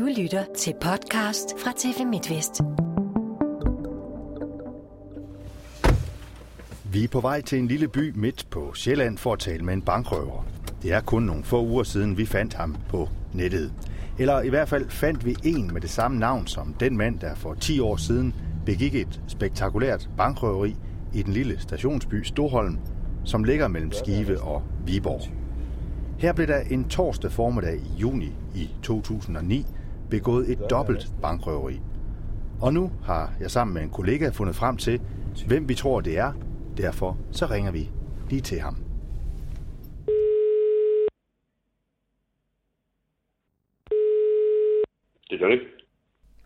Du lytter til podcast fra TV MidtVest. Vi er på vej til en lille by midt på Sjælland for at tale med en bankrøver. Det er kun nogle få uger siden, vi fandt ham på nettet. Eller i hvert fald fandt vi en med det samme navn som den mand, der for 10 år siden begik et spektakulært bankrøveri i den lille stationsby Storholm, som ligger mellem Skive og Viborg. Her blev der en torsdag formiddag i juni i 2009 begået et dobbelt bankrøveri. Og nu har jeg sammen med en kollega fundet frem til, hvem vi tror det er. Derfor så ringer vi lige til ham. Det er Johnny.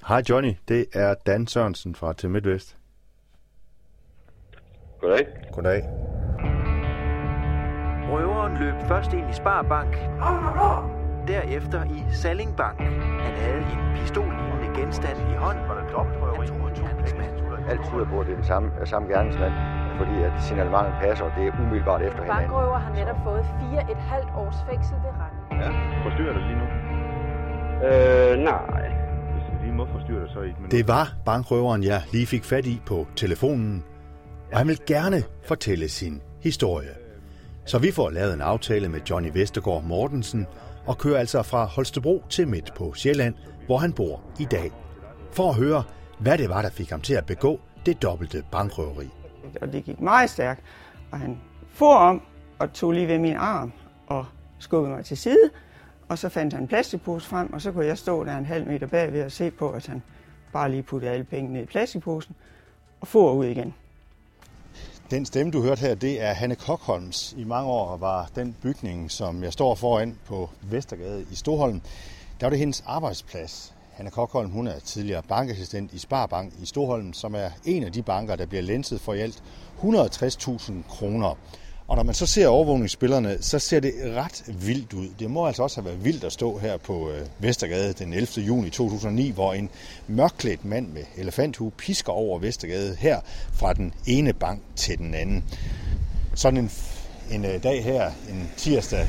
Hej Johnny, det er Dan Sørensen fra til Midtvest. Goddag. Goddag. Røveren løb først ind i Sparbank, derefter i Sallingbank. Han havde en pistollignende genstand i hånden. Var det dobbeltrøveri Alt tyder på, at det er den samme, samme gerningsmand, fordi at signalementet passer, og det er umiddelbart efter hinanden. Bankrøver har netop fået 4,5 års fængsel ved retten. Forstyrrer dig lige nu? Øh, nej. Må forstyrre dig, så ikke. Men Det var bankrøveren, jeg lige fik fat i på telefonen, og han vil gerne fortælle sin historie. Så vi får lavet en aftale med Johnny Vestergaard Mortensen og kører altså fra Holstebro til midt på Sjælland, hvor han bor i dag. For at høre, hvad det var, der fik ham til at begå det dobbelte bankrøveri. og det gik meget stærkt. Og han for om og tog lige ved min arm og skubbede mig til side. Og så fandt han en plastikpose frem, og så kunne jeg stå der en halv meter bagved og se på, at han bare lige puttede alle pengene ned i plastikposen og for ud igen. Den stemme, du hørte her, det er Hanne Kokholms. I mange år var den bygning, som jeg står foran på Vestergade i Storholm, der var det hendes arbejdsplads. Hanne Kokholm, hun er tidligere bankassistent i Sparbank i Storholm, som er en af de banker, der bliver lenset for i alt 160.000 kroner. Og når man så ser overvågningsspillerne, så ser det ret vildt ud. Det må altså også have været vildt at stå her på øh, Vestergade den 11. juni 2009, hvor en mørklædt mand med elefanthue pisker over Vestergade her fra den ene bank til den anden. Sådan en, en øh, dag her, en tirsdag,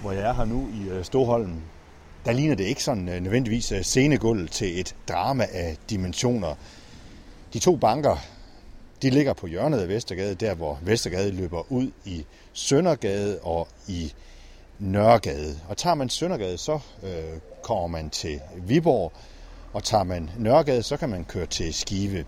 hvor jeg er her nu i øh, Storholm, der ligner det ikke sådan øh, nødvendigvis scenegulvet til et drama af dimensioner. De to banker, de ligger på hjørnet af Vestergade, der hvor Vestergade løber ud i Søndergade og i Nørregade. Og tager man Søndergade, så øh, kommer man til Viborg, og tager man Nørregade, så kan man køre til Skive.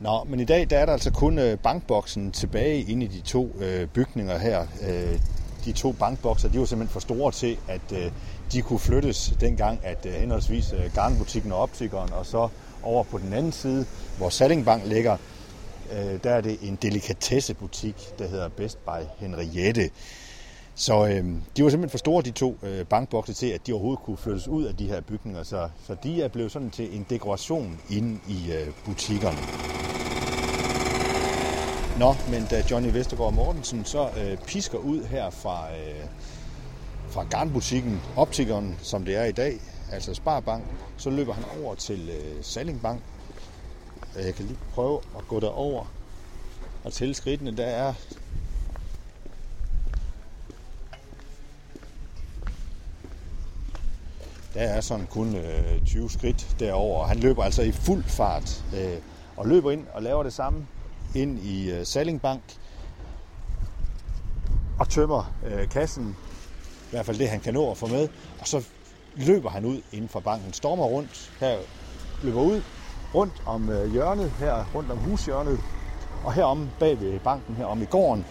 Nå, men i dag der er der altså kun øh, bankboksen tilbage inde i de to øh, bygninger her. Øh, de to bankbokser, de var simpelthen for store til, at øh, de kunne flyttes dengang, at øh, henholdsvis øh, garnbutikken og optikeren, og så over på den anden side, hvor Sallingbank ligger, øh, der er det en delikatessebutik, der hedder Best by Henriette. Så øh, de var simpelthen for store, de to øh, bankbokse, til at de overhovedet kunne flyttes ud af de her bygninger. Så, så de er blevet sådan til en dekoration inde i øh, butikkerne. Nå, men da Johnny Vestergaard Mortensen så øh, pisker ud her fra, øh, fra garnbutikken, optikeren, som det er i dag, altså Sparbank, så løber han over til øh, Sallingbank. Øh, jeg kan lige prøve at gå derover og tælle skridtene. Der er Der er sådan kun øh, 20 skridt derover. Han løber altså i fuld fart øh, og løber ind og laver det samme ind i øh, Sallingbank og tømmer øh, kassen, i hvert fald det han kan nå at få med, og så løber han ud inden for banken, stormer rundt, her løber ud rundt om øh, hjørnet, her rundt om hushjørnet, og herom bag ved banken, herom i gården,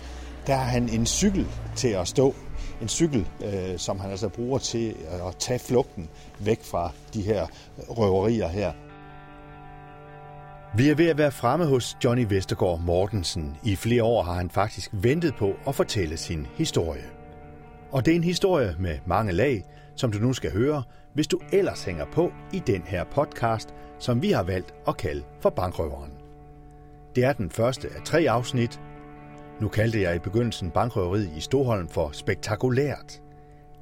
der har han en cykel til at stå. En cykel, øh, som han altså bruger til at tage flugten væk fra de her røverier her. Vi er ved at være fremme hos Johnny Vestergaard Mortensen. I flere år har han faktisk ventet på at fortælle sin historie. Og det er en historie med mange lag, som du nu skal høre, hvis du ellers hænger på i den her podcast, som vi har valgt at kalde for Bankrøveren. Det er den første af tre afsnit. Nu kaldte jeg i begyndelsen bankrøveriet i Stoholm for spektakulært.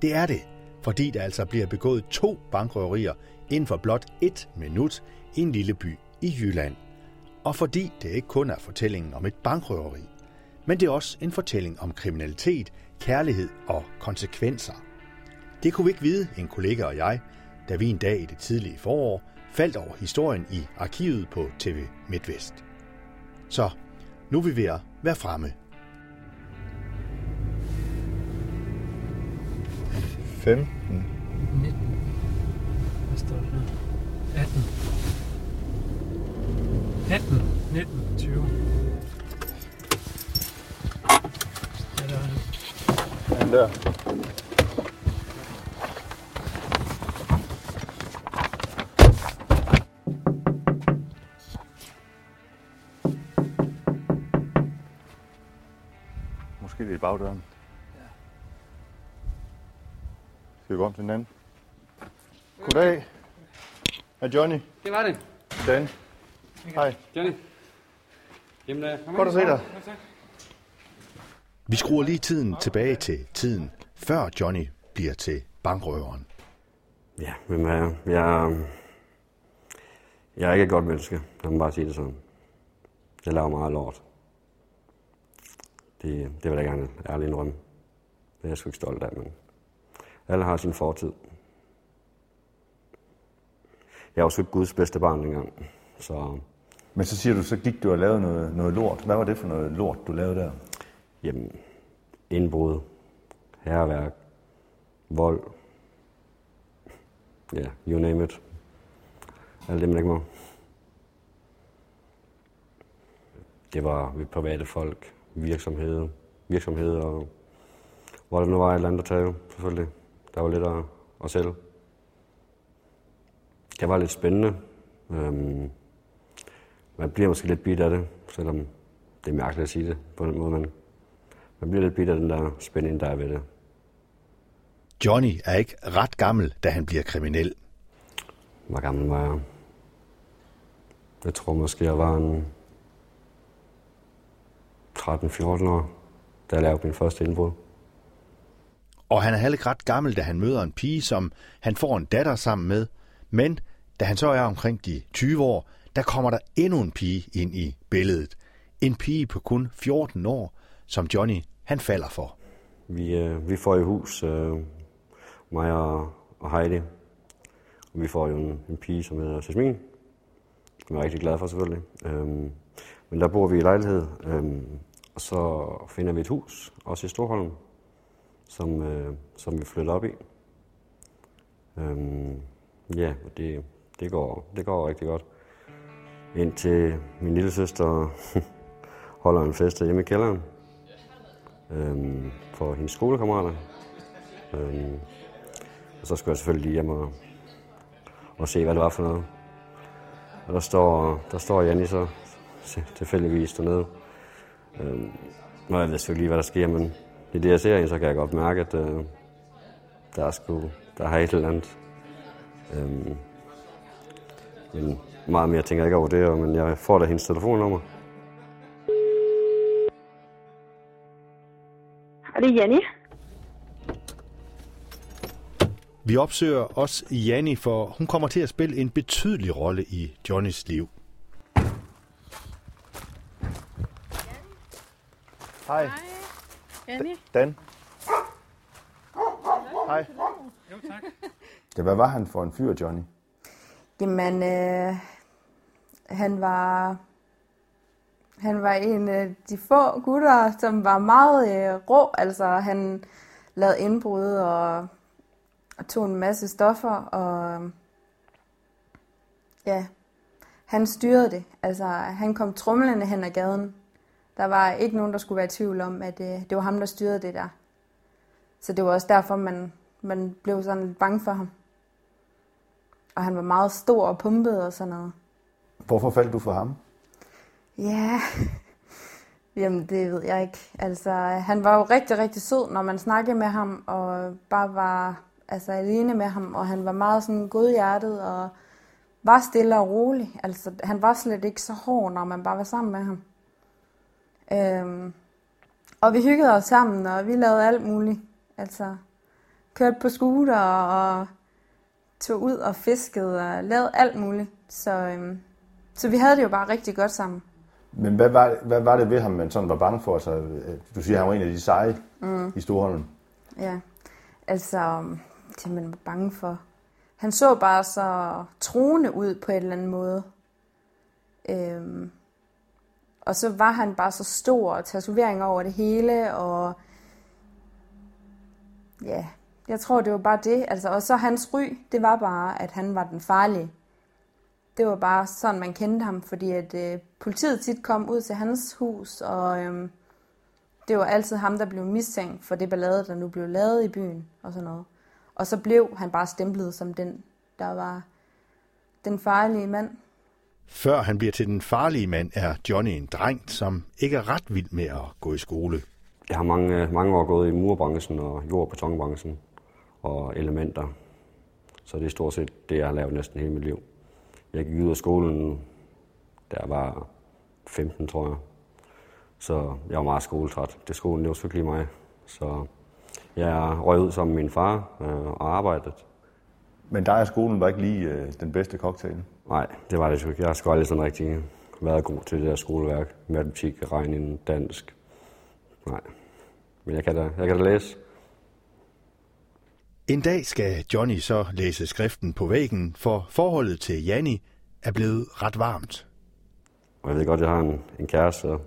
Det er det, fordi der altså bliver begået to bankrøverier inden for blot et minut i en lille by i Jylland. Og fordi det ikke kun er fortællingen om et bankrøveri, men det er også en fortælling om kriminalitet, kærlighed og konsekvenser. Det kunne vi ikke vide, en kollega og jeg, da vi en dag i det tidlige forår faldt over historien i arkivet på TV MidtVest. Så nu er vi ved at være fremme. 15. 19. Hvad står der? 18. 18, 19, 20. Ja, der er. Den der. Er i bagdøren. Ja. Skal vi gå om til den anden? Goddag. Hej Johnny. Det var det. Dan. Hej. Johnny. Jamen, uh, kom Godt at se dig. Vi skruer lige tiden tilbage til tiden, før Johnny bliver til bankrøveren. Ja, hvem er jeg? Jeg, er- jeg er ikke et godt menneske. Lad mig bare sige det sådan. Jeg laver meget lort. Det, det vil jeg gerne ærligt indrømme. Det er jeg sgu ikke stolt af, men alle har sin fortid. Jeg var sgu ikke Guds bedste barn dengang, så Men så siger du, så gik du og lavede noget, noget lort. Hvad var det for noget lort, du lavede der? Jamen, indbrud, herværk, vold, ja, you name it. Alt det, man ikke må. Det var ved private folk, virksomheder, virksomheder og hvor der nu var et eller andet at tage, selvfølgelig. Der var lidt at, at sælge. Det var lidt spændende. Øhm, man bliver måske lidt bit af det, selvom det er mærkeligt at sige det på den måde, men man bliver lidt bit af den der spænding, der er ved det. Johnny er ikke ret gammel, da han bliver kriminel. Hvor gammel var jeg? Jeg tror måske, jeg var en 13-14 år, da jeg lavede min første indbrud. Og han er heller ikke ret gammel, da han møder en pige, som han får en datter sammen med. Men da han så er omkring de 20 år, der kommer der endnu en pige ind i billedet. En pige på kun 14 år, som Johnny han falder for. Vi, øh, vi får i hus, øh, mig og, og Heidi. Og vi får jo en, en pige, som hedder Jasmin. Som jeg er rigtig glad for selvfølgelig. Øhm, men der bor vi i lejlighed, øhm, og så finder vi et hus, også i Storholm, som, øh, som vi flytter op i. Øhm, ja, og det, det, går, det går rigtig godt. Indtil min lille søster holder en fest hjemme i kælderen øhm, for hendes skolekammerater. Øhm, og så skulle jeg selvfølgelig lige hjem og, og se, hvad det var for noget. Og der står, der står Janni så tilfældigvis dernede. Og jeg ved selvfølgelig lige, hvad der sker, men i det, jeg ser hende, så kan jeg godt mærke, at øh, der er sgu, der er et eller andet. Øhm, men meget mere tænker jeg ikke over det, men jeg får da hendes telefonnummer. Er det Janni? Vi opsøger også Janni, for hun kommer til at spille en betydelig rolle i Johnnys liv. Hej. Janni? Dan. Hej. Jo, tak. Ja, hvad var han for en fyr, Johnny? Jamen, øh, han var han var en af de få gutter, som var meget øh, rå. Altså, han lavede indbrud og, og tog en masse stoffer, og ja, han styrede det. Altså, han kom trumlende hen ad gaden. Der var ikke nogen, der skulle være i tvivl om, at øh, det var ham, der styrede det der. Så det var også derfor, man, man blev sådan lidt bange for ham. Og han var meget stor og pumpet og sådan noget. Hvorfor faldt du for ham? Ja, jamen det ved jeg ikke. Altså, han var jo rigtig, rigtig sød, når man snakkede med ham, og bare var altså, alene med ham, og han var meget sådan godhjertet, og var stille og rolig. Altså, han var slet ikke så hård, når man bare var sammen med ham. Øhm, og vi hyggede os sammen, og vi lavede alt muligt. Altså, kørte på scooter, og tog ud og fiskede, og lavede alt muligt. Så, øhm, så vi havde det jo bare rigtig godt sammen. Men hvad var, hvad var det ved ham, man sådan var bange for? Altså, du siger, han var en af de seje Mm. i Storholm. Ja, altså, det man var bange for. Han så bare så troende ud på en eller anden måde. Øhm, og så var han bare så stor, og tatoveringer over det hele, og ja, jeg tror, det var bare det. Altså, og så hans ry, det var bare, at han var den farlige. Det var bare sådan, man kendte ham, fordi at øh, politiet tit kom ud til hans hus, og øh, det var altid ham, der blev mistænkt for det ballade, der nu blev lavet i byen, og sådan noget. Og så blev han bare stemplet som den, der var den farlige mand. Før han bliver til den farlige mand, er Johnny en dreng, som ikke er ret vild med at gå i skole. Jeg har mange, mange år gået i murbranchen og jord- og betonbranchen og elementer. Så det er stort set det, jeg har lavet næsten hele mit liv. Jeg gik ud af skolen, da jeg var 15, tror jeg. Så jeg var meget skoletræt. Det skolen, det var selvfølgelig mig. Så jeg røg ud sammen med min far øh, og arbejdede. Men der er skolen var ikke lige øh, den bedste cocktail. Nej, det var det sgu ikke. Jeg har sgu aldrig sådan rigtig været god til det der skoleværk. Matematik, regning, dansk. Nej. Men jeg kan da, jeg kan da læse. En dag skal Johnny så læse skriften på væggen, for forholdet til Janni er blevet ret varmt. Og jeg ved godt, at jeg har en, en kæreste, så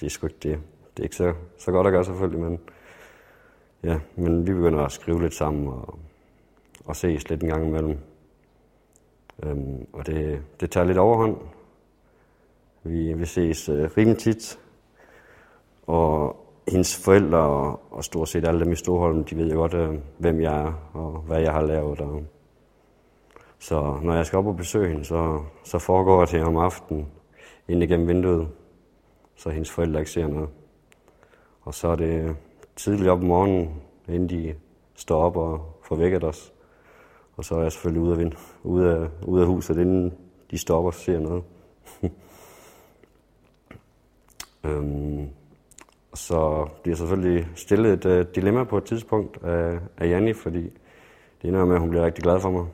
det er sgu ikke det. Det er ikke så, så godt at gøre selvfølgelig, men, ja, men vi begynder at skrive lidt sammen og, og ses lidt en gang imellem. Øhm, og det, det tager lidt overhånd. Vi, vi ses øh, rimelig tit, og hendes forældre og, og stort set alle dem i Storholm, de ved jo godt, øh, hvem jeg er og hvad jeg har lavet. Og, så når jeg skal op og besøge hende, så, så foregår det om aftenen ind igennem vinduet, så hendes forældre ikke ser noget. Og så er det tidligt op om morgenen, inden de står op og får vækket os. Og så er jeg selvfølgelig ude af, vind, ude af, ude af huset, inden de stopper øhm, og ser noget. øhm, så bliver jeg selvfølgelig stillet et uh, dilemma på et tidspunkt af, af Janni, fordi det ender med, at hun bliver rigtig glad for mig.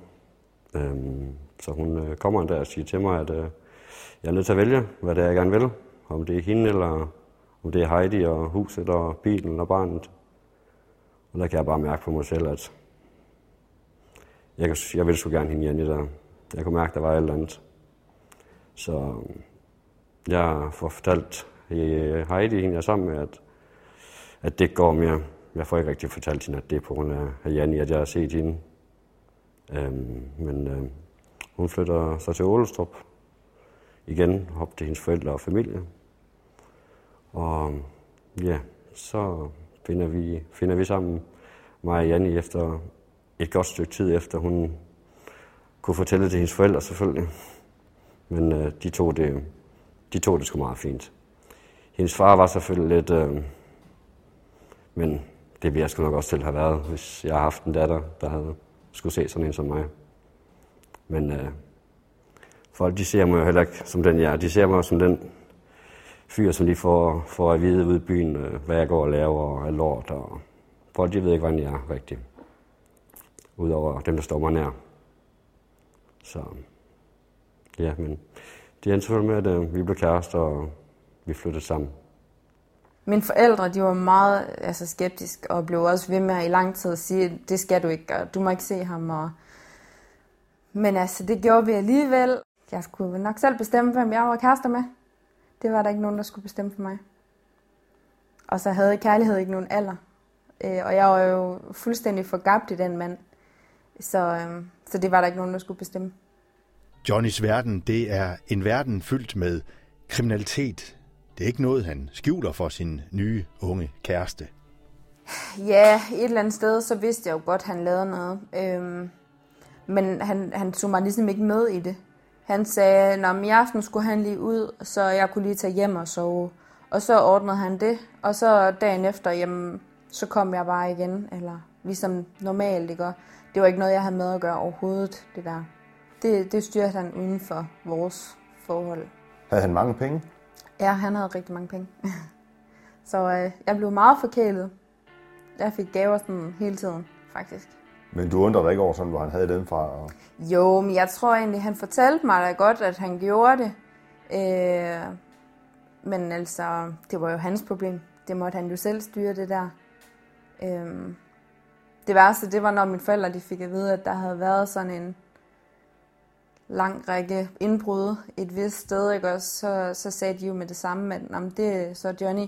Øhm, så hun uh, kommer en dag og siger til mig, at uh, jeg er nødt til at vælge, hvad det er, jeg gerne vil. Om det er hende, eller om det er Heidi og huset og bilen og barnet. Og der kan jeg bare mærke på mig selv, at jeg, jeg ville så gerne hende Janni der. Jeg kunne mærke, at der var et eller andet. Så øhm, jeg får fortalt øh, Heidi, hende jeg er sammen med, at, at det går mere. Jeg får ikke rigtig fortalt hende, at det er på grund af Janni, at jeg har set hende. Øhm, men øhm, hun flytter så til Ålestrup igen, op til hendes forældre og familie. Og ja, så finder vi, finder vi sammen, mig og Janni, efter et godt stykke tid efter, hun kunne fortælle det til hendes forældre selvfølgelig. Men øh, de, tog det, de tog det sgu meget fint. Hendes far var selvfølgelig lidt... Øh, men det ville jeg sgu nok også til have været, hvis jeg havde haft en datter, der havde skulle se sådan en som mig. Men øh, folk, de ser mig jo heller ikke som den, jeg er. De ser mig som den fyr, som de får, får at vide ude i byen, øh, hvad jeg går og laver og er lort. Og folk, de ved ikke, hvordan jeg er rigtigt. Udover dem, der står mig nær. Så ja, men det endte selvfølgelig med, at øh, vi blev kærester, og vi flyttede sammen. Mine forældre, de var meget altså, skeptiske, og blev også ved med i lang tid at sige, det skal du ikke, og du må ikke se ham. Og... Men altså, det gjorde vi alligevel. Jeg skulle nok selv bestemme, hvem jeg var kærester med. Det var der ikke nogen, der skulle bestemme for mig. Og så havde kærlighed ikke nogen alder. Øh, og jeg var jo fuldstændig forgabt i den mand. Så, øhm, så det var der ikke nogen, der skulle bestemme. Johnnys verden, det er en verden fyldt med kriminalitet. Det er ikke noget, han skjuler for sin nye, unge kæreste. Ja, et eller andet sted, så vidste jeg jo godt, at han lavede noget. Øhm, men han, han tog mig ligesom ikke med i det. Han sagde, at i aften skulle han lige ud, så jeg kunne lige tage hjem og sove. Og så ordnede han det, og så dagen efter, jamen, så kom jeg bare igen, eller ligesom normalt, ikke? Det var ikke noget, jeg havde med at gøre overhovedet, det der. Det, det styrte han uden for vores forhold. Havde han mange penge? Ja, han havde rigtig mange penge. så øh, jeg blev meget forkælet. Jeg fik gaver sådan hele tiden, faktisk. Men du undrer dig ikke over, sådan, hvor han havde dem fra? Og... Jo, men jeg tror egentlig, han fortalte mig da godt, at han gjorde det. Øh, men altså, det var jo hans problem. Det måtte han jo selv styre, det der. Øh, det værste, det var, når mine forældre de fik at vide, at der havde været sådan en lang række indbrud et vist sted, ikke? Og så, så sagde de jo med det samme, at det er så Johnny.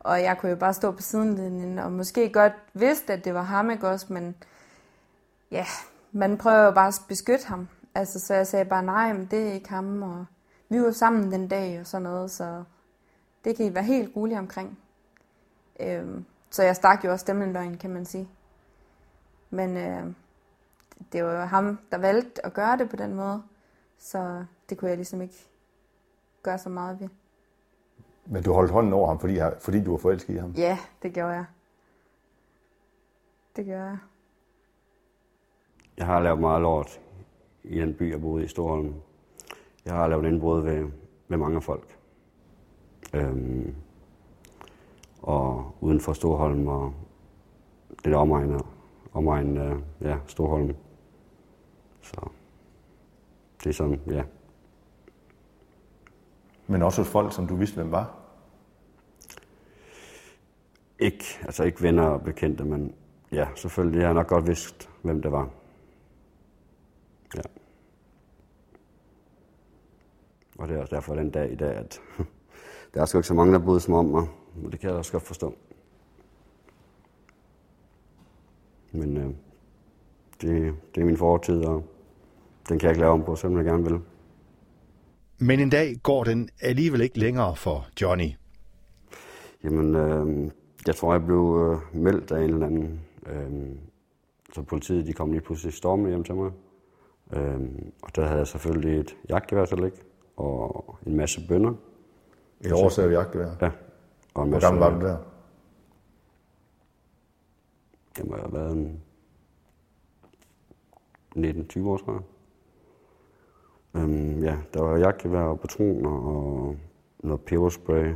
Og jeg kunne jo bare stå på sidelinjen, og måske godt vidste, at det var ham, ikke også, men ja, man prøver jo bare at beskytte ham. Altså, så jeg sagde bare, nej, men det er ikke ham, og vi var sammen den dag og sådan noget, så det kan I være helt rolig omkring. Øhm, så jeg stak jo også stemmen kan man sige. Men øh, det var jo ham, der valgte at gøre det på den måde, så det kunne jeg ligesom ikke gøre så meget ved. Men du holdt hånden over ham, fordi, fordi du var forelsket i ham? Ja, det gjorde jeg. Det gjorde jeg. Jeg har lavet meget lort i en by, jeg boede i Storholm. Jeg har lavet indbrud ved, ved mange folk. Øhm, og uden for Storholm og det der omegn øh, ja, Storholm. Så det er sådan, ja. Men også hos folk, som du vidste, hvem var? Ikke, altså ikke venner og bekendte, men ja, selvfølgelig. Jeg har nok godt vidst, hvem det var. Ja. Og det er også derfor den dag i dag, at der er sgu ikke så mange, der boede som om mig. Men det kan jeg også godt forstå. Men øh, det, det er min fortid, og den kan jeg ikke lave om på, selvom jeg gerne vil. Men en dag går den alligevel ikke længere for Johnny. Jamen, øh, jeg tror, jeg blev øh, meldt af en eller anden. Øh, så politiet de kom lige pludselig stormende hjem til mig. Øh, og der havde jeg selvfølgelig et jagtgevær til ligge, og en masse bønder. Et oversaget jagtgevær? Ja. Og en masse, Hvor gammel var du der? Det må have været en 19-20 år, tror jeg. Øhm, ja, der var jagtgevær og patroner og noget peberspray.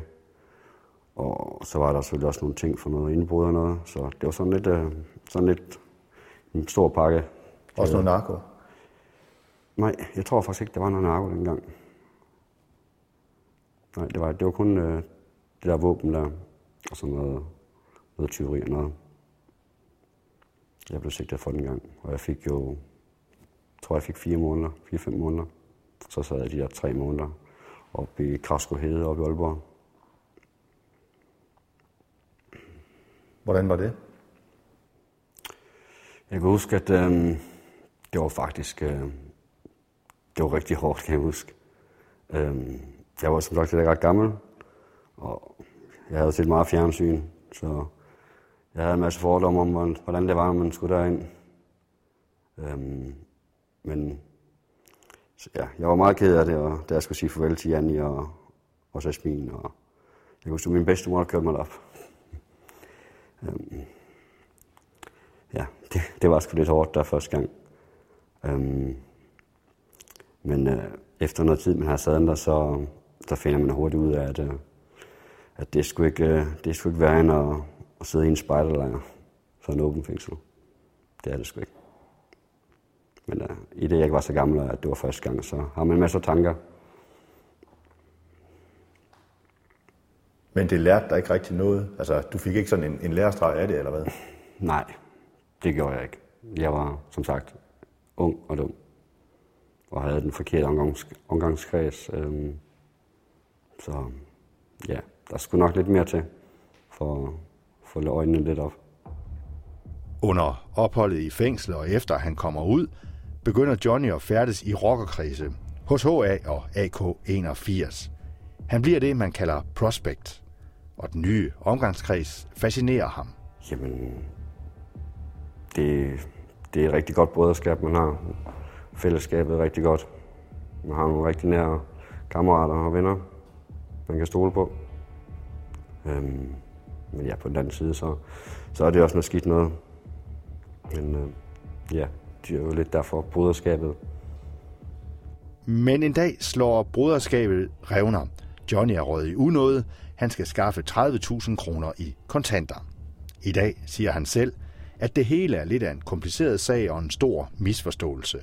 Og så var der selvfølgelig også nogle ting for noget indbrud og noget. Så det var sådan lidt, øh, sådan lidt en stor pakke. Også noget narko? Nej, jeg tror faktisk ikke, der var noget narko dengang. Nej, det var, det var kun øh, det der våben der, og sådan noget, noget tyveri og noget. Jeg blev sigtet for den gang, og jeg fik jo, tror jeg fik fire måneder, fire-fem måneder. Så sad jeg de der tre måneder oppe i Krasko Hede oppe i Aalborg. Hvordan var det? Jeg kan huske, at øh, det var faktisk øh, det var rigtig hårdt, kan jeg huske. Øh, jeg var som sagt lidt ret gammel, og jeg havde set meget fjernsyn, så jeg havde en masse fordomme om, hvordan det var, når man skulle derind. Øhm, men ja, jeg var meget ked af det, og da jeg skulle sige farvel til Janni og, og Jasmin, og jeg kunne huske, min bedste mor kørte mig op. øhm, ja, det, det var sgu lidt hårdt der første gang. Øhm, men øh, efter noget tid, man har sad der, så, så finder man hurtigt ud af, at, øh, at det skulle ikke, øh, det skulle ikke være en at, at sidde i en spejderlejr for en åben fængsel. Det er det sgu ikke. Men uh, i det, jeg ikke var så gammel, at det var første gang, så har man en masse tanker. Men det lærte dig ikke rigtig noget? Altså, du fik ikke sådan en, en lærestreg af det, eller hvad? Nej, det gjorde jeg ikke. Jeg var, som sagt, ung og dum. Og havde den forkerte omgangs, omgangskreds. Øhm, så ja, der skulle nok lidt mere til for få øjnene lidt op. Under opholdet i fængsel og efter han kommer ud, begynder Johnny at færdes i rockerkredse hos HA og AK81. Han bliver det, man kalder prospect, og den nye omgangskreds fascinerer ham. Jamen, det, det er et rigtig godt brøderskab, man har. Fællesskabet er rigtig godt. Man har nogle rigtig nære kammerater og venner, man kan stole på. Øhm, men ja, på den anden side, så, så er det også noget skidt noget. Men øh, ja, det er jo lidt derfor broderskabet. Men en dag slår broderskabet revner. Johnny er råd i unåde. Han skal skaffe 30.000 kroner i kontanter. I dag siger han selv, at det hele er lidt af en kompliceret sag og en stor misforståelse.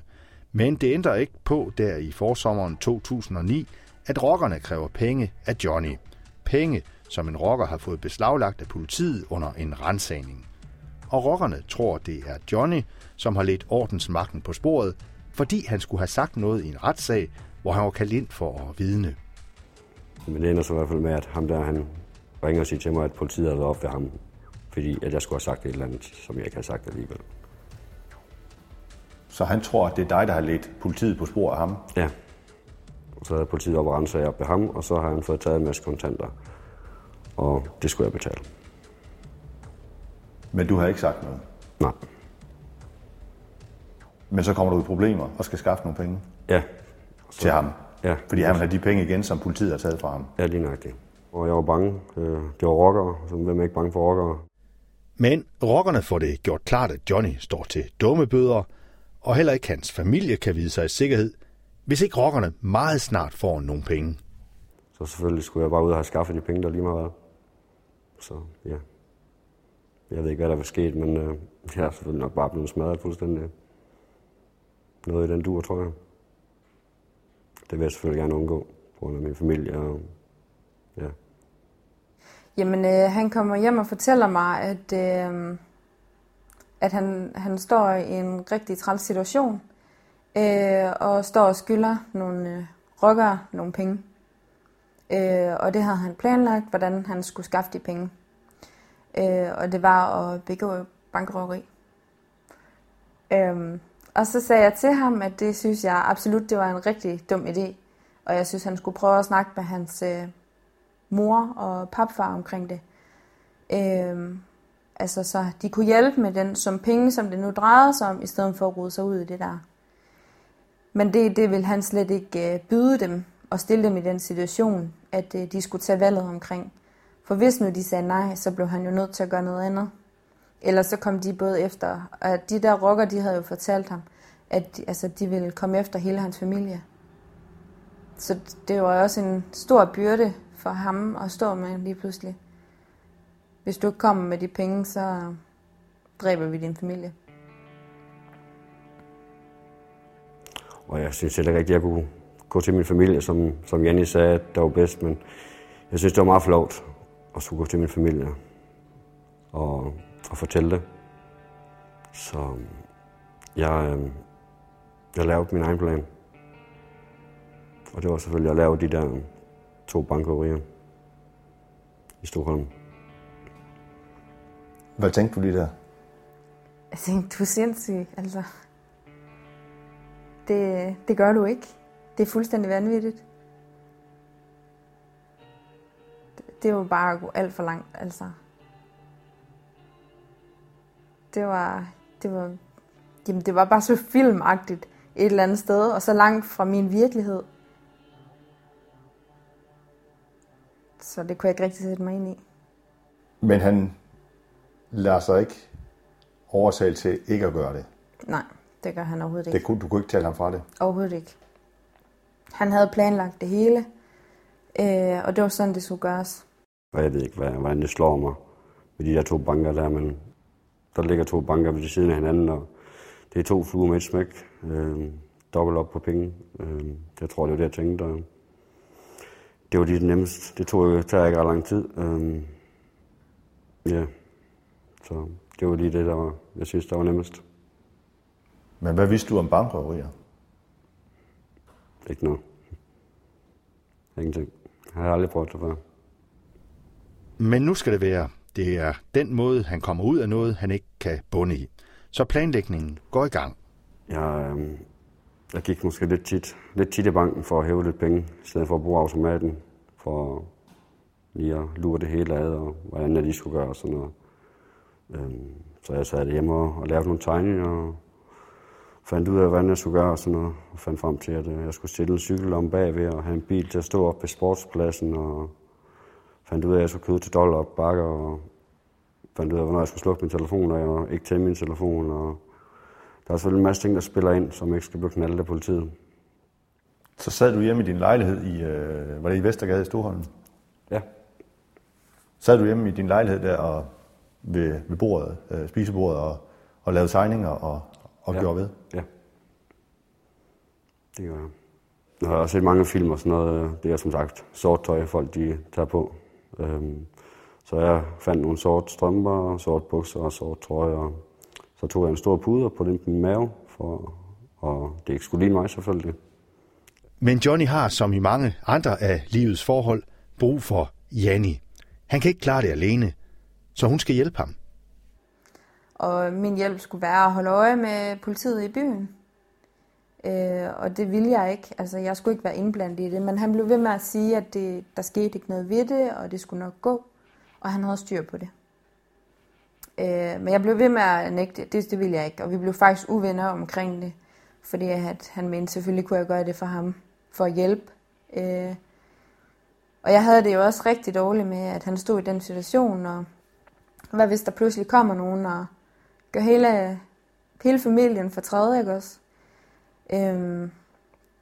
Men det ændrer ikke på der i forsommeren 2009, at rockerne kræver penge af Johnny. Penge, som en rocker har fået beslaglagt af politiet under en rensagning. og rockerne tror, det er Johnny, som har let ordensmagten på sporet, fordi han skulle have sagt noget i en retssag, hvor han var kaldt ind for at vidne. Men det ender så i hvert fald med, at ham der, han ringer og siger til mig, at politiet havde været op ved ham, fordi at jeg skulle have sagt et eller andet, som jeg ikke havde sagt alligevel. Så han tror, at det er dig, der har let politiet på spor af ham? Ja. Så havde politiet op og op ved ham, og så har han fået taget en masse kontanter. Og det skulle jeg betale. Men du har ikke sagt noget? Nej. Men så kommer du i problemer og skal skaffe nogle penge? Ja. Så, til ham? Ja. Fordi han vil have de penge igen, som politiet har taget fra ham? Ja, lige nøjagtigt. Og jeg var bange. Øh, det var rockere, så hvem er ikke bange for rockere? Men rockerne får det gjort klart, at Johnny står til dumme bøder, og heller ikke hans familie kan vide sig i sikkerhed, hvis ikke rockerne meget snart får nogle penge. Så selvfølgelig skulle jeg bare ud og have skaffet de penge, der lige meget var. Så ja. Jeg ved ikke, hvad der var sket, men øh, jeg er selvfølgelig nok bare blevet smadret fuldstændig. Noget i den dur, tror jeg. Det vil jeg selvfølgelig gerne undgå, på grund af min familie og ja. Jamen, øh, han kommer hjem og fortæller mig, at, øh, at han, han står i en rigtig træls situation, øh, og står og skylder nogle øh, rockere nogle penge. Øh, og det havde han planlagt, hvordan han skulle skaffe de penge. Øh, og det var at begå bankrøveri. Øh, og så sagde jeg til ham, at det synes jeg absolut, det var en rigtig dum idé. Og jeg synes, han skulle prøve at snakke med hans øh, mor og papfar omkring det. Øh, altså, så de kunne hjælpe med den som penge, som det nu drejede sig om, i stedet for at rode sig ud i det der. Men det, det vil han slet ikke øh, byde dem og stille dem i den situation, at øh, de skulle tage valget omkring. For hvis nu de sagde nej, så blev han jo nødt til at gøre noget andet. Ellers så kom de både efter, og de der rocker, de havde jo fortalt ham, at altså, de ville komme efter hele hans familie. Så det var også en stor byrde for ham at stå med lige pludselig. Hvis du ikke kommer med de penge, så dræber vi din familie. Og jeg synes heller ikke rigtigt, at jeg kunne gå til min familie, som, som Janni sagde, at det var bedst, men jeg synes, det var meget flot at skulle gå til min familie og, og fortælle det. Så jeg, øh, jeg lavede min egen plan. Og det var selvfølgelig at lave de der to bankrøverier i Stockholm. Hvad tænkte du lige der? Jeg tænkte, du er sindssyg, altså. Det, det gør du ikke. Det er fuldstændig vanvittigt. Det, var bare at gå alt for langt, altså. Det var, det var, jamen det var bare så filmagtigt et eller andet sted, og så langt fra min virkelighed. Så det kunne jeg ikke rigtig sætte mig ind i. Men han lader sig ikke overtale til ikke at gøre det. Nej, det gør han overhovedet ikke. Det kunne, du kunne ikke tale ham fra det? Overhovedet ikke. Han havde planlagt det hele, øh, og det var sådan, det skulle gøres. Og jeg ved ikke, hvad, hvordan det slår mig med de der to banker der, men der ligger to banker ved siden af hinanden, og det er to fluer med et smæk. Øh, dobbelt op på penge. Øh, jeg tror, det var det, jeg tænkte. Og det var lige det nemmeste. Det tog tager ikke ret lang tid. Øh, ja, så det var lige det, der var, jeg synes, der var nemmest. Men hvad vidste du om bankrøverier? Ikke noget. Ingenting. Jeg har aldrig prøvet det før. Men nu skal det være. Det er den måde, han kommer ud af noget, han ikke kan bunde i. Så planlægningen går i gang. Jeg, øh, jeg gik måske lidt tit, lidt tit i banken for at hæve lidt penge, i stedet for at bruge automaten, for lige at lure det hele ad, og hvordan jeg lige skulle gøre og sådan noget. Øhm, så jeg sad hjemme og, og lavede nogle tegninger, og fandt ud af, hvordan jeg skulle gøre og sådan noget, og fandt frem til, at øh, jeg skulle stille en cykel om bagved og have en bil til at stå op på sportspladsen, og fandt ud af, at jeg skulle købe til dollar op bakker, og fandt ud af, hvornår jeg skulle slukke min telefon, og jeg ikke tænde min telefon, og der er selvfølgelig en masse ting, der spiller ind, som ikke skal blive knaldet af politiet. Så sad du hjemme i din lejlighed i, øh, var det i Vestergade i Storholm? Ja. Sad du hjemme i din lejlighed der og ved, ved bordet, øh, spisebordet og, og lavede tegninger og, og Ja. gjorde ved? Ja. Det gør jeg. Jeg har også set mange film og sådan noget. Det er som sagt sort tøj, folk de tager på. Øhm, Så jeg fandt nogle sort strømper, sort bukser og sort trøje, og så tog jeg en stor pude puttede den min mave, for, og det ikke skulle ligne mig selvfølgelig. Men Johnny har, som i mange andre af livets forhold, brug for Janni. Han kan ikke klare det alene, så hun skal hjælpe ham. Og min hjælp skulle være at holde øje med politiet i byen. Øh, og det ville jeg ikke. Altså, jeg skulle ikke være indblandet i det. Men han blev ved med at sige, at det, der skete ikke noget ved det, og det skulle nok gå. Og han havde styr på det. Øh, men jeg blev ved med at nægte, det, det ville jeg ikke. Og vi blev faktisk uvenner omkring det. Fordi at han mente, selvfølgelig kunne jeg gøre det for ham. For at hjælpe. Øh, og jeg havde det jo også rigtig dårligt med, at han stod i den situation. Og hvad hvis der pludselig kommer nogen og gør hele, hele familien for træde, ikke også? Øhm,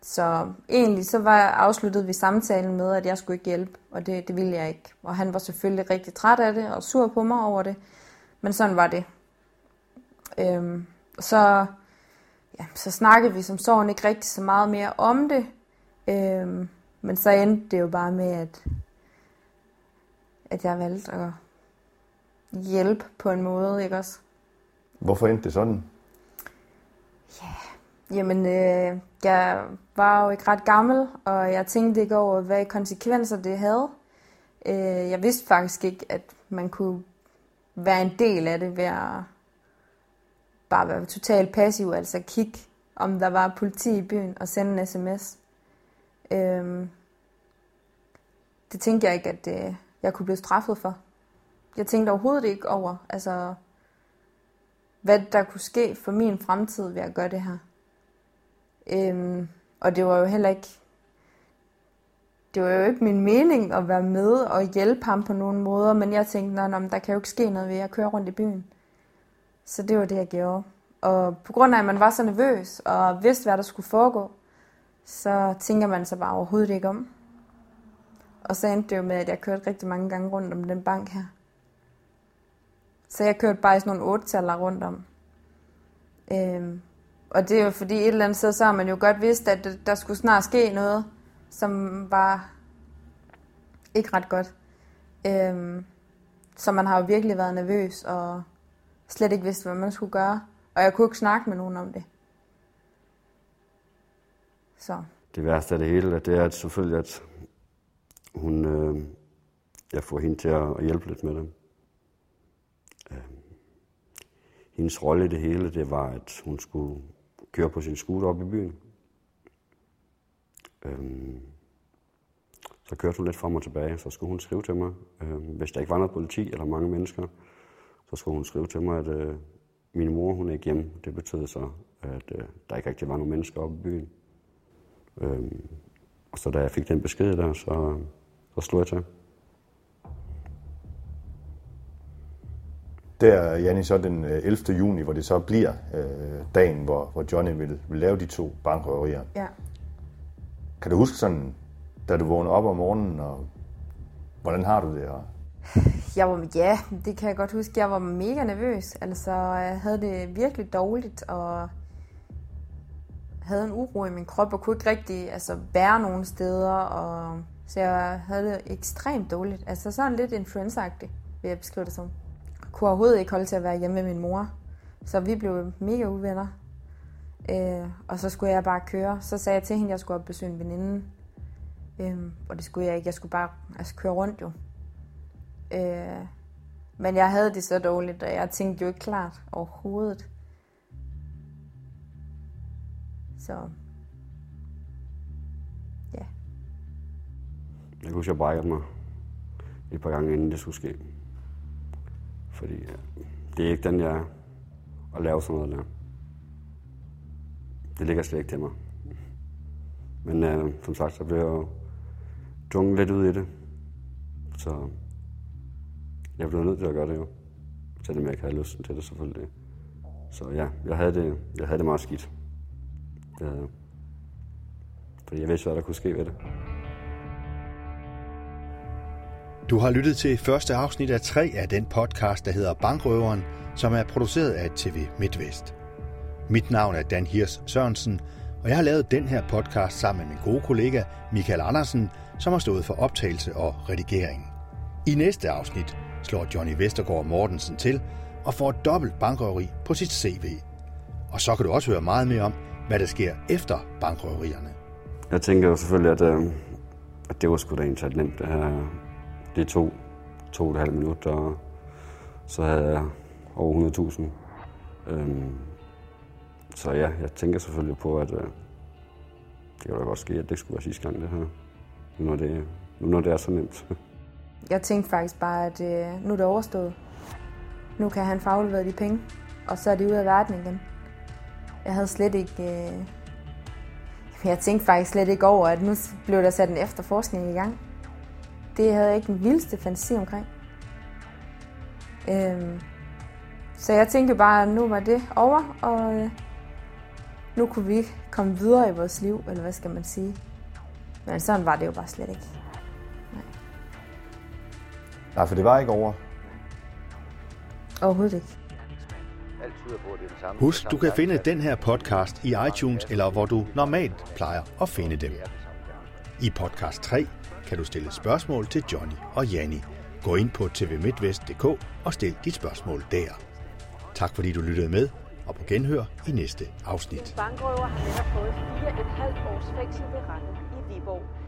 så egentlig så var afsluttet vi samtalen med, at jeg skulle ikke hjælpe, og det, det ville jeg ikke. Og han var selvfølgelig rigtig træt af det og sur på mig over det, men sådan var det. Øhm, så, ja, så snakkede vi som sådan ikke rigtig så meget mere om det, øhm, men så endte det jo bare med, at, at jeg valgte at hjælpe på en måde, ikke også? Hvorfor endte det sådan? Jamen, øh, jeg var jo ikke ret gammel, og jeg tænkte ikke over, hvad konsekvenser det havde. Øh, jeg vidste faktisk ikke, at man kunne være en del af det ved at bare være totalt passiv, altså kigge, om der var politi i byen og sende en sms. Øh, det tænkte jeg ikke, at øh, jeg kunne blive straffet for. Jeg tænkte overhovedet ikke over, altså, hvad der kunne ske for min fremtid ved at gøre det her. Øhm, og det var jo heller ikke det var jo ikke min mening at være med og hjælpe ham på nogen måder, men jeg tænkte, at der kan jo ikke ske noget ved at køre rundt i byen. Så det var det, jeg gjorde. Og på grund af, at man var så nervøs og vidste, hvad der skulle foregå, så tænker man sig bare overhovedet ikke om. Og så endte det jo med, at jeg kørte rigtig mange gange rundt om den bank her. Så jeg kørte bare i sådan nogle otte rundt om. Øhm, og det er jo fordi et eller andet sted, så har man jo godt vidst, at der skulle snart ske noget, som var ikke ret godt. Øhm, så man har jo virkelig været nervøs og slet ikke vidst, hvad man skulle gøre. Og jeg kunne ikke snakke med nogen om det. Så. Det værste af det hele, det er at selvfølgelig, at hun, øh, jeg får hende til at hjælpe lidt med det. Øh, hendes rolle i det hele, det var, at hun skulle køre på sin scooter op i byen. Øhm, så kørte hun lidt frem og tilbage, så skulle hun skrive til mig. Øhm, hvis der ikke var noget politi eller mange mennesker, så skulle hun skrive til mig, at øh, min mor hun er ikke hjemme. Det betød så, at øh, der ikke rigtig var nogen mennesker oppe i byen. Øhm, og så da jeg fik den besked der, så, så slog jeg til. Der, Janni, så den 11. Øh, juni, hvor det så bliver øh, dagen, hvor, hvor Johnny vil, vil lave de to bankrøverier. Ja. Kan du huske sådan, da du vågner op om morgenen, og hvordan har du det? Og... Jeg var, ja, det kan jeg godt huske. Jeg var mega nervøs. Altså, jeg havde det virkelig dårligt, og havde en uro i min krop, og kunne ikke rigtig altså, bære nogen steder. Og, så jeg havde det ekstremt dårligt. Altså sådan lidt influenza-agtigt, vil jeg beskrive det som kunne overhovedet ikke holde til at være hjemme med min mor. Så vi blev mega uvenner. Øh, og så skulle jeg bare køre. Så sagde jeg til hende, at jeg skulle op besøge en veninde. Øh, og det skulle jeg ikke. Jeg skulle bare altså, køre rundt jo. Øh, men jeg havde det så dårligt, og jeg tænkte jo ikke klart overhovedet. Så ja. Jeg kunne jeg brækkede mig et par gange, inden det skulle ske. Fordi øh, det er ikke den, jeg er at lave sådan noget der. Det ligger slet ikke til mig. Men øh, som sagt, så blev jeg jo tvunget lidt ud i det. Så jeg blev nødt til at gøre det jo. Selvom jeg ikke havde lyst til det selvfølgelig. Så ja, jeg havde det, jeg havde det meget skidt. Det havde jeg. Fordi jeg vidste, hvad der kunne ske ved det. Du har lyttet til første afsnit af tre af den podcast, der hedder Bankrøveren, som er produceret af TV MidtVest. Mit navn er Dan Hirs Sørensen, og jeg har lavet den her podcast sammen med min gode kollega Michael Andersen, som har stået for optagelse og redigering. I næste afsnit, slår Johnny Vestergaard Mortensen til og får et dobbelt bankrøveri på sit CV. Og så kan du også høre meget mere om, hvad der sker efter bankrøverierne. Jeg tænker jo selvfølgelig, at, øh, at det var sgu da egentlig nemt. Det, her det tog to og et halvt minut, og så havde jeg over 100.000. Øhm, så ja, jeg tænker selvfølgelig på, at øh, det kan da godt ske, at det skulle være sidste gang, det her. Nu når det, nu når det er så nemt. Jeg tænkte faktisk bare, at øh, nu er det overstået. Nu kan han få afleveret de penge, og så er det ude af verden igen. Jeg havde slet ikke... Øh... Jeg tænkte faktisk slet ikke over, at nu blev der sat en efterforskning i gang. Det havde jeg ikke den vildeste fantasi omkring. Øhm, så jeg tænkte bare, at nu var det over, og øh, nu kunne vi komme videre i vores liv, eller hvad skal man sige. Men sådan var det jo bare slet ikke. Nej, for det var ikke over. Overhovedet ikke. Husk, du kan finde den her podcast i iTunes, eller hvor du normalt plejer at finde dem. I podcast 3 kan du stille spørgsmål til Johnny og Janni. Gå ind på tvmidtvest.dk og stil dit spørgsmål der. Tak fordi du lyttede med, og på genhør i næste afsnit. Bankrøver har fået fire et halvt års fængsel ved retten i Viborg.